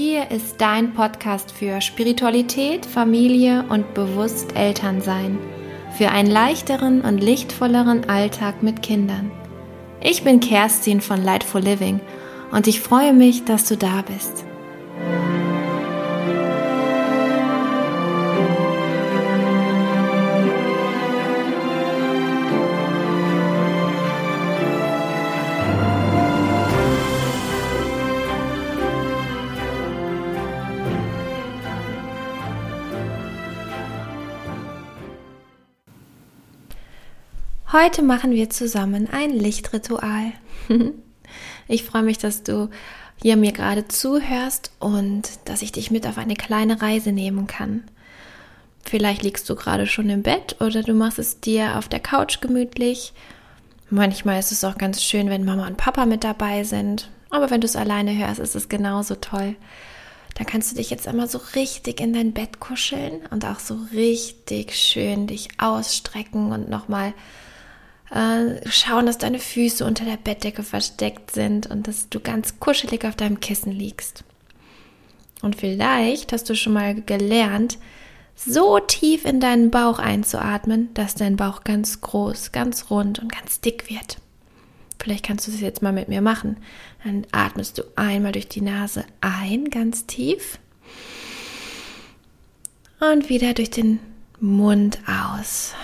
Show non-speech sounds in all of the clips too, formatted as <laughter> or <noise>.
Hier ist dein Podcast für Spiritualität, Familie und bewusst Elternsein. Für einen leichteren und lichtvolleren Alltag mit Kindern. Ich bin Kerstin von Lightful Living und ich freue mich, dass du da bist. Heute machen wir zusammen ein Lichtritual. <laughs> ich freue mich, dass du hier mir gerade zuhörst und dass ich dich mit auf eine kleine Reise nehmen kann. Vielleicht liegst du gerade schon im Bett oder du machst es dir auf der Couch gemütlich. Manchmal ist es auch ganz schön, wenn Mama und Papa mit dabei sind. Aber wenn du es alleine hörst, ist es genauso toll. Da kannst du dich jetzt einmal so richtig in dein Bett kuscheln und auch so richtig schön dich ausstrecken und nochmal äh, schauen, dass deine Füße unter der Bettdecke versteckt sind und dass du ganz kuschelig auf deinem Kissen liegst. Und vielleicht hast du schon mal gelernt, so tief in deinen Bauch einzuatmen, dass dein Bauch ganz groß, ganz rund und ganz dick wird. Vielleicht kannst du das jetzt mal mit mir machen. Dann atmest du einmal durch die Nase ein, ganz tief. Und wieder durch den Mund aus.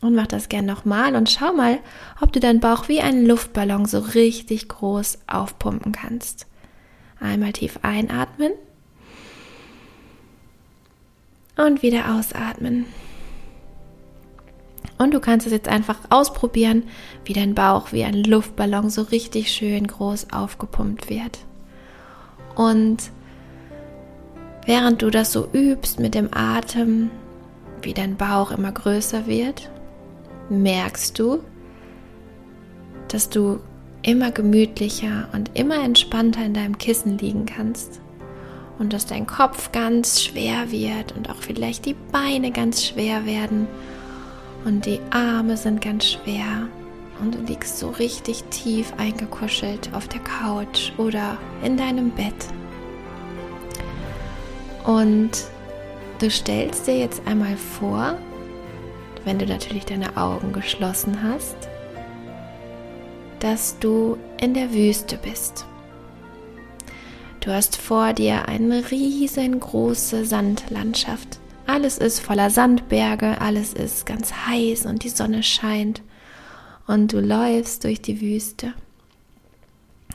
Und mach das gern nochmal und schau mal, ob du deinen Bauch wie einen Luftballon so richtig groß aufpumpen kannst. Einmal tief einatmen und wieder ausatmen. Und du kannst es jetzt einfach ausprobieren, wie dein Bauch wie ein Luftballon so richtig schön groß aufgepumpt wird. Und während du das so übst mit dem Atem, wie dein Bauch immer größer wird, merkst du, dass du immer gemütlicher und immer entspannter in deinem Kissen liegen kannst und dass dein Kopf ganz schwer wird und auch vielleicht die Beine ganz schwer werden und die Arme sind ganz schwer und du liegst so richtig tief eingekuschelt auf der Couch oder in deinem Bett. Und du stellst dir jetzt einmal vor, wenn du natürlich deine Augen geschlossen hast, dass du in der Wüste bist. Du hast vor dir eine riesengroße Sandlandschaft. Alles ist voller Sandberge, alles ist ganz heiß und die Sonne scheint und du läufst durch die Wüste.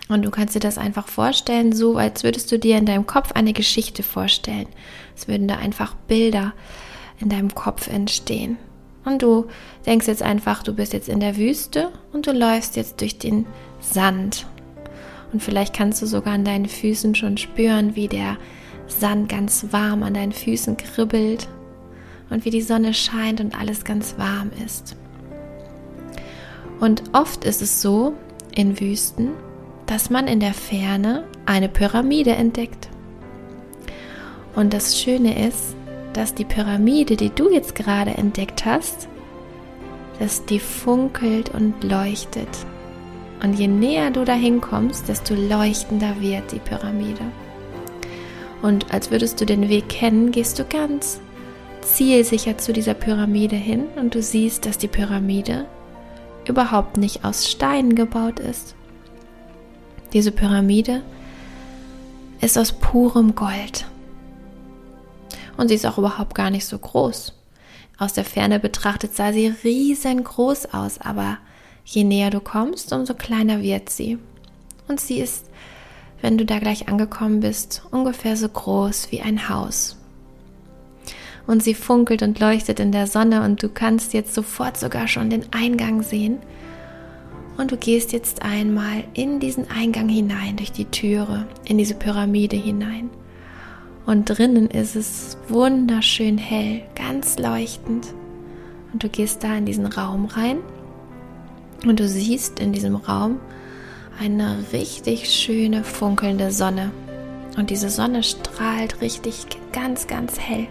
Und du kannst dir das einfach vorstellen, so als würdest du dir in deinem Kopf eine Geschichte vorstellen. Es würden da einfach Bilder in deinem Kopf entstehen. Und du denkst jetzt einfach, du bist jetzt in der Wüste und du läufst jetzt durch den Sand. Und vielleicht kannst du sogar an deinen Füßen schon spüren, wie der Sand ganz warm an deinen Füßen kribbelt und wie die Sonne scheint und alles ganz warm ist. Und oft ist es so in Wüsten, dass man in der Ferne eine Pyramide entdeckt. Und das Schöne ist, dass die Pyramide, die du jetzt gerade entdeckt hast, dass die funkelt und leuchtet. Und je näher du dahin kommst, desto leuchtender wird die Pyramide. Und als würdest du den Weg kennen, gehst du ganz zielsicher zu dieser Pyramide hin und du siehst, dass die Pyramide überhaupt nicht aus Steinen gebaut ist. Diese Pyramide ist aus purem Gold und sie ist auch überhaupt gar nicht so groß. Aus der Ferne betrachtet sah sie riesengroß aus, aber je näher du kommst, umso kleiner wird sie. Und sie ist, wenn du da gleich angekommen bist, ungefähr so groß wie ein Haus. Und sie funkelt und leuchtet in der Sonne und du kannst jetzt sofort sogar schon den Eingang sehen. Und du gehst jetzt einmal in diesen Eingang hinein, durch die Türe, in diese Pyramide hinein. Und drinnen ist es wunderschön hell, ganz leuchtend. Und du gehst da in diesen Raum rein und du siehst in diesem Raum eine richtig schöne funkelnde Sonne. Und diese Sonne strahlt richtig ganz, ganz hell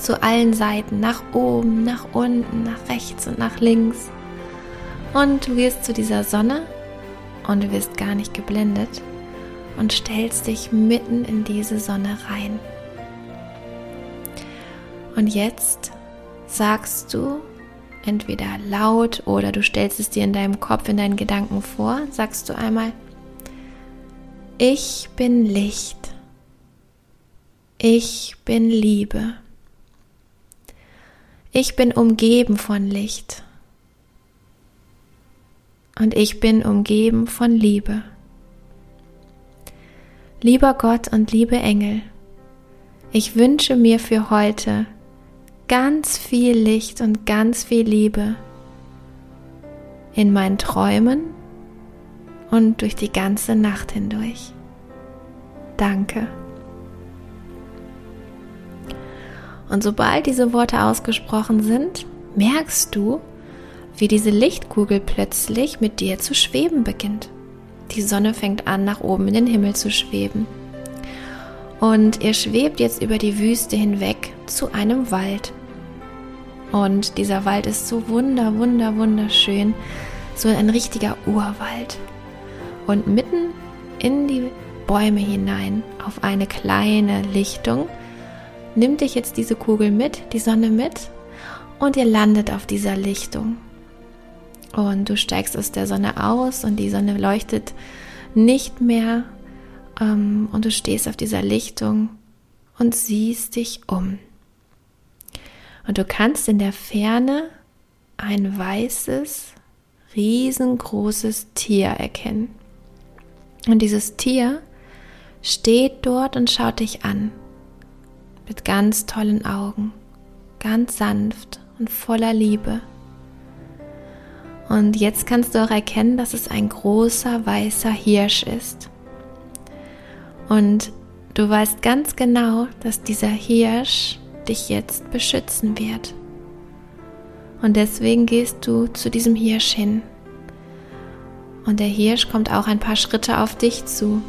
zu allen Seiten, nach oben, nach unten, nach rechts und nach links. Und du gehst zu dieser Sonne und du wirst gar nicht geblendet, und stellst dich mitten in diese Sonne rein. Und jetzt sagst du entweder laut oder du stellst es dir in deinem Kopf, in deinen Gedanken vor, sagst du einmal, ich bin Licht. Ich bin Liebe. Ich bin umgeben von Licht. Und ich bin umgeben von Liebe. Lieber Gott und liebe Engel, ich wünsche mir für heute ganz viel Licht und ganz viel Liebe in meinen Träumen und durch die ganze Nacht hindurch. Danke. Und sobald diese Worte ausgesprochen sind, merkst du, wie diese Lichtkugel plötzlich mit dir zu schweben beginnt. Die Sonne fängt an, nach oben in den Himmel zu schweben. Und ihr schwebt jetzt über die Wüste hinweg zu einem Wald. Und dieser Wald ist so wunder, wunder, wunderschön, so ein richtiger Urwald. Und mitten in die Bäume hinein auf eine kleine Lichtung nimmt dich jetzt diese Kugel mit, die Sonne mit und ihr landet auf dieser Lichtung. Und du steigst aus der Sonne aus und die Sonne leuchtet nicht mehr ähm, und du stehst auf dieser Lichtung und siehst dich um. Und du kannst in der Ferne ein weißes, riesengroßes Tier erkennen. Und dieses Tier steht dort und schaut dich an mit ganz tollen Augen, ganz sanft und voller Liebe. Und jetzt kannst du auch erkennen, dass es ein großer weißer Hirsch ist. Und du weißt ganz genau, dass dieser Hirsch dich jetzt beschützen wird. Und deswegen gehst du zu diesem Hirsch hin. Und der Hirsch kommt auch ein paar Schritte auf dich zu.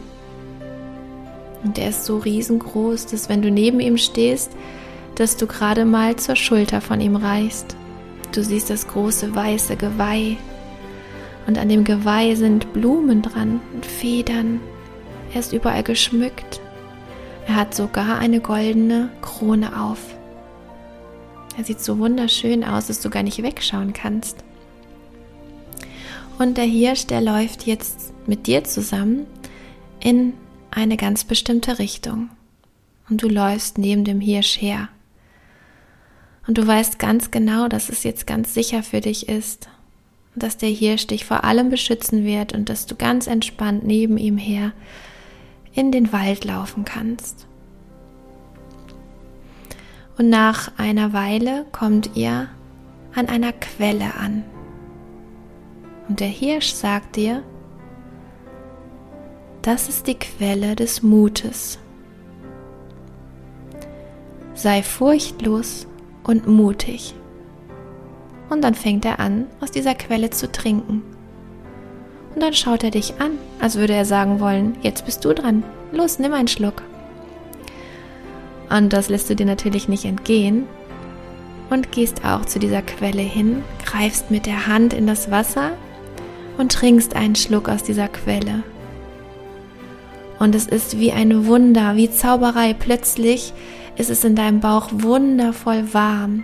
Und er ist so riesengroß, dass wenn du neben ihm stehst, dass du gerade mal zur Schulter von ihm reichst. Du siehst das große weiße Geweih. Und an dem Geweih sind Blumen dran und Federn. Er ist überall geschmückt. Er hat sogar eine goldene Krone auf. Er sieht so wunderschön aus, dass du gar nicht wegschauen kannst. Und der Hirsch, der läuft jetzt mit dir zusammen in eine ganz bestimmte Richtung und du läufst neben dem Hirsch her. Und du weißt ganz genau, dass es jetzt ganz sicher für dich ist dass der Hirsch dich vor allem beschützen wird und dass du ganz entspannt neben ihm her in den Wald laufen kannst. Und nach einer Weile kommt ihr an einer Quelle an. Und der Hirsch sagt dir, das ist die Quelle des Mutes. Sei furchtlos und mutig. Und dann fängt er an, aus dieser Quelle zu trinken. Und dann schaut er dich an, als würde er sagen wollen, jetzt bist du dran. Los, nimm einen Schluck. Und das lässt du dir natürlich nicht entgehen. Und gehst auch zu dieser Quelle hin, greifst mit der Hand in das Wasser und trinkst einen Schluck aus dieser Quelle. Und es ist wie ein Wunder, wie Zauberei. Plötzlich ist es in deinem Bauch wundervoll warm.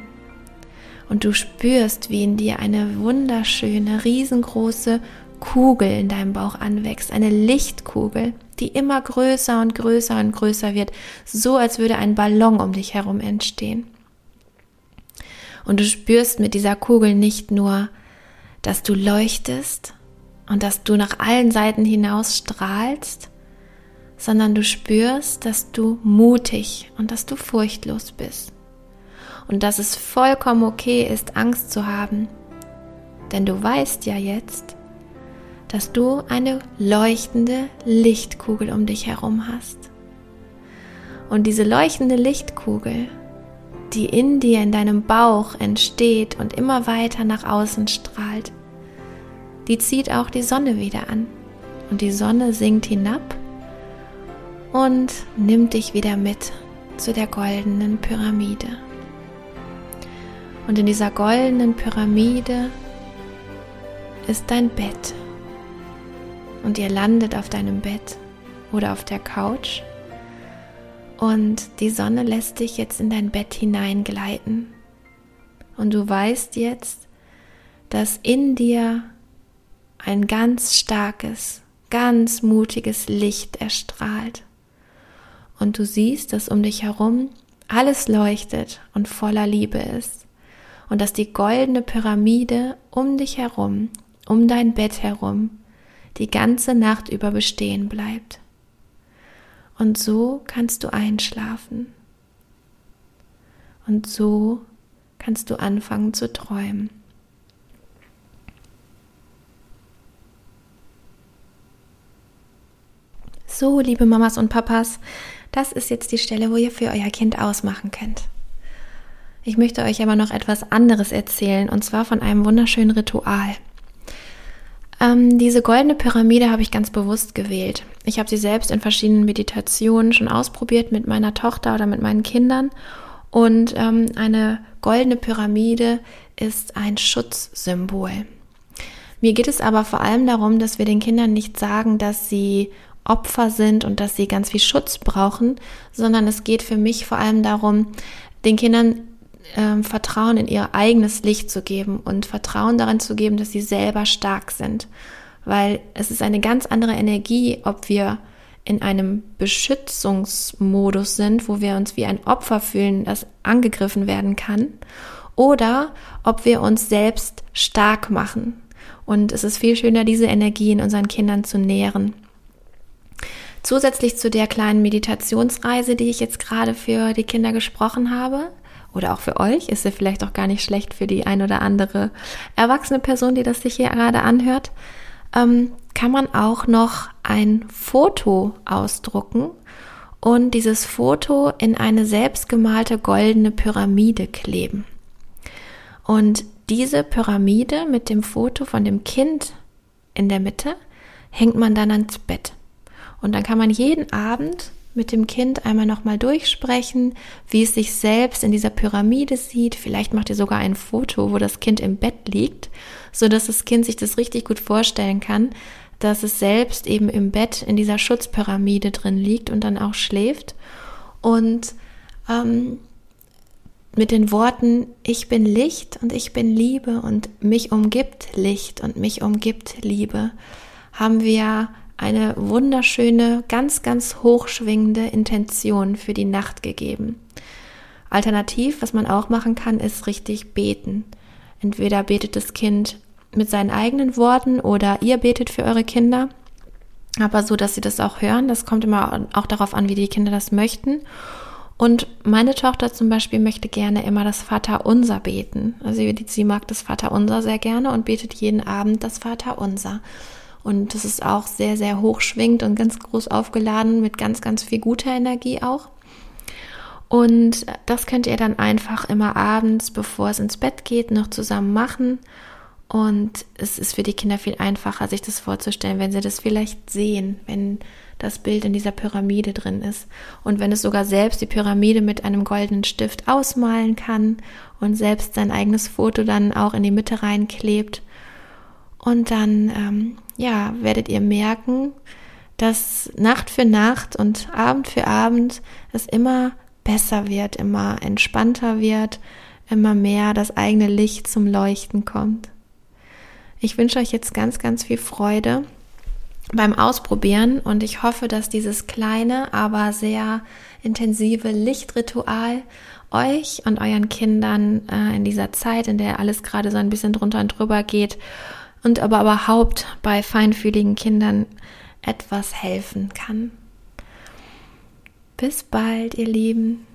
Und du spürst, wie in dir eine wunderschöne, riesengroße Kugel in deinem Bauch anwächst. Eine Lichtkugel, die immer größer und größer und größer wird. So als würde ein Ballon um dich herum entstehen. Und du spürst mit dieser Kugel nicht nur, dass du leuchtest und dass du nach allen Seiten hinaus strahlst, sondern du spürst, dass du mutig und dass du furchtlos bist. Und dass es vollkommen okay ist, Angst zu haben. Denn du weißt ja jetzt, dass du eine leuchtende Lichtkugel um dich herum hast. Und diese leuchtende Lichtkugel, die in dir, in deinem Bauch entsteht und immer weiter nach außen strahlt, die zieht auch die Sonne wieder an. Und die Sonne sinkt hinab und nimm dich wieder mit zu der goldenen Pyramide. Und in dieser goldenen Pyramide ist dein Bett. Und ihr landet auf deinem Bett oder auf der Couch. Und die Sonne lässt dich jetzt in dein Bett hineingleiten. Und du weißt jetzt, dass in dir ein ganz starkes, ganz mutiges Licht erstrahlt. Und du siehst, dass um dich herum alles leuchtet und voller Liebe ist. Und dass die goldene Pyramide um dich herum, um dein Bett herum, die ganze Nacht über bestehen bleibt. Und so kannst du einschlafen. Und so kannst du anfangen zu träumen. So, liebe Mamas und Papas, das ist jetzt die Stelle, wo ihr für euer Kind ausmachen könnt. Ich möchte euch aber noch etwas anderes erzählen, und zwar von einem wunderschönen Ritual. Ähm, diese goldene Pyramide habe ich ganz bewusst gewählt. Ich habe sie selbst in verschiedenen Meditationen schon ausprobiert mit meiner Tochter oder mit meinen Kindern. Und ähm, eine goldene Pyramide ist ein Schutzsymbol. Mir geht es aber vor allem darum, dass wir den Kindern nicht sagen, dass sie Opfer sind und dass sie ganz viel Schutz brauchen, sondern es geht für mich vor allem darum, den Kindern ähm, Vertrauen in ihr eigenes Licht zu geben und Vertrauen daran zu geben, dass sie selber stark sind. Weil es ist eine ganz andere Energie, ob wir in einem Beschützungsmodus sind, wo wir uns wie ein Opfer fühlen, das angegriffen werden kann, oder ob wir uns selbst stark machen. Und es ist viel schöner, diese Energie in unseren Kindern zu nähren. Zusätzlich zu der kleinen Meditationsreise, die ich jetzt gerade für die Kinder gesprochen habe, oder auch für euch, ist ja vielleicht auch gar nicht schlecht für die ein oder andere erwachsene Person, die das sich hier gerade anhört, ähm, kann man auch noch ein Foto ausdrucken und dieses Foto in eine selbstgemalte goldene Pyramide kleben. Und diese Pyramide mit dem Foto von dem Kind in der Mitte hängt man dann ans Bett. Und dann kann man jeden Abend mit dem Kind einmal nochmal durchsprechen, wie es sich selbst in dieser Pyramide sieht. Vielleicht macht ihr sogar ein Foto, wo das Kind im Bett liegt, so dass das Kind sich das richtig gut vorstellen kann, dass es selbst eben im Bett in dieser Schutzpyramide drin liegt und dann auch schläft. Und ähm, mit den Worten, ich bin Licht und ich bin Liebe und mich umgibt Licht und mich umgibt Liebe, haben wir eine wunderschöne, ganz, ganz hochschwingende Intention für die Nacht gegeben. Alternativ, was man auch machen kann, ist richtig beten. Entweder betet das Kind mit seinen eigenen Worten oder ihr betet für eure Kinder, aber so, dass sie das auch hören. Das kommt immer auch darauf an, wie die Kinder das möchten. Und meine Tochter zum Beispiel möchte gerne immer das Vaterunser beten. Also sie mag das Vaterunser sehr gerne und betet jeden Abend das Vaterunser. Und das ist auch sehr, sehr hochschwingend und ganz groß aufgeladen mit ganz, ganz viel guter Energie auch. Und das könnt ihr dann einfach immer abends, bevor es ins Bett geht, noch zusammen machen. Und es ist für die Kinder viel einfacher, sich das vorzustellen, wenn sie das vielleicht sehen, wenn das Bild in dieser Pyramide drin ist. Und wenn es sogar selbst die Pyramide mit einem goldenen Stift ausmalen kann und selbst sein eigenes Foto dann auch in die Mitte reinklebt. Und dann ähm, ja, werdet ihr merken, dass Nacht für Nacht und Abend für Abend es immer besser wird, immer entspannter wird, immer mehr das eigene Licht zum Leuchten kommt. Ich wünsche euch jetzt ganz, ganz viel Freude beim Ausprobieren und ich hoffe, dass dieses kleine, aber sehr intensive Lichtritual euch und euren Kindern äh, in dieser Zeit, in der alles gerade so ein bisschen drunter und drüber geht, und aber überhaupt bei feinfühligen Kindern etwas helfen kann. Bis bald, ihr Lieben.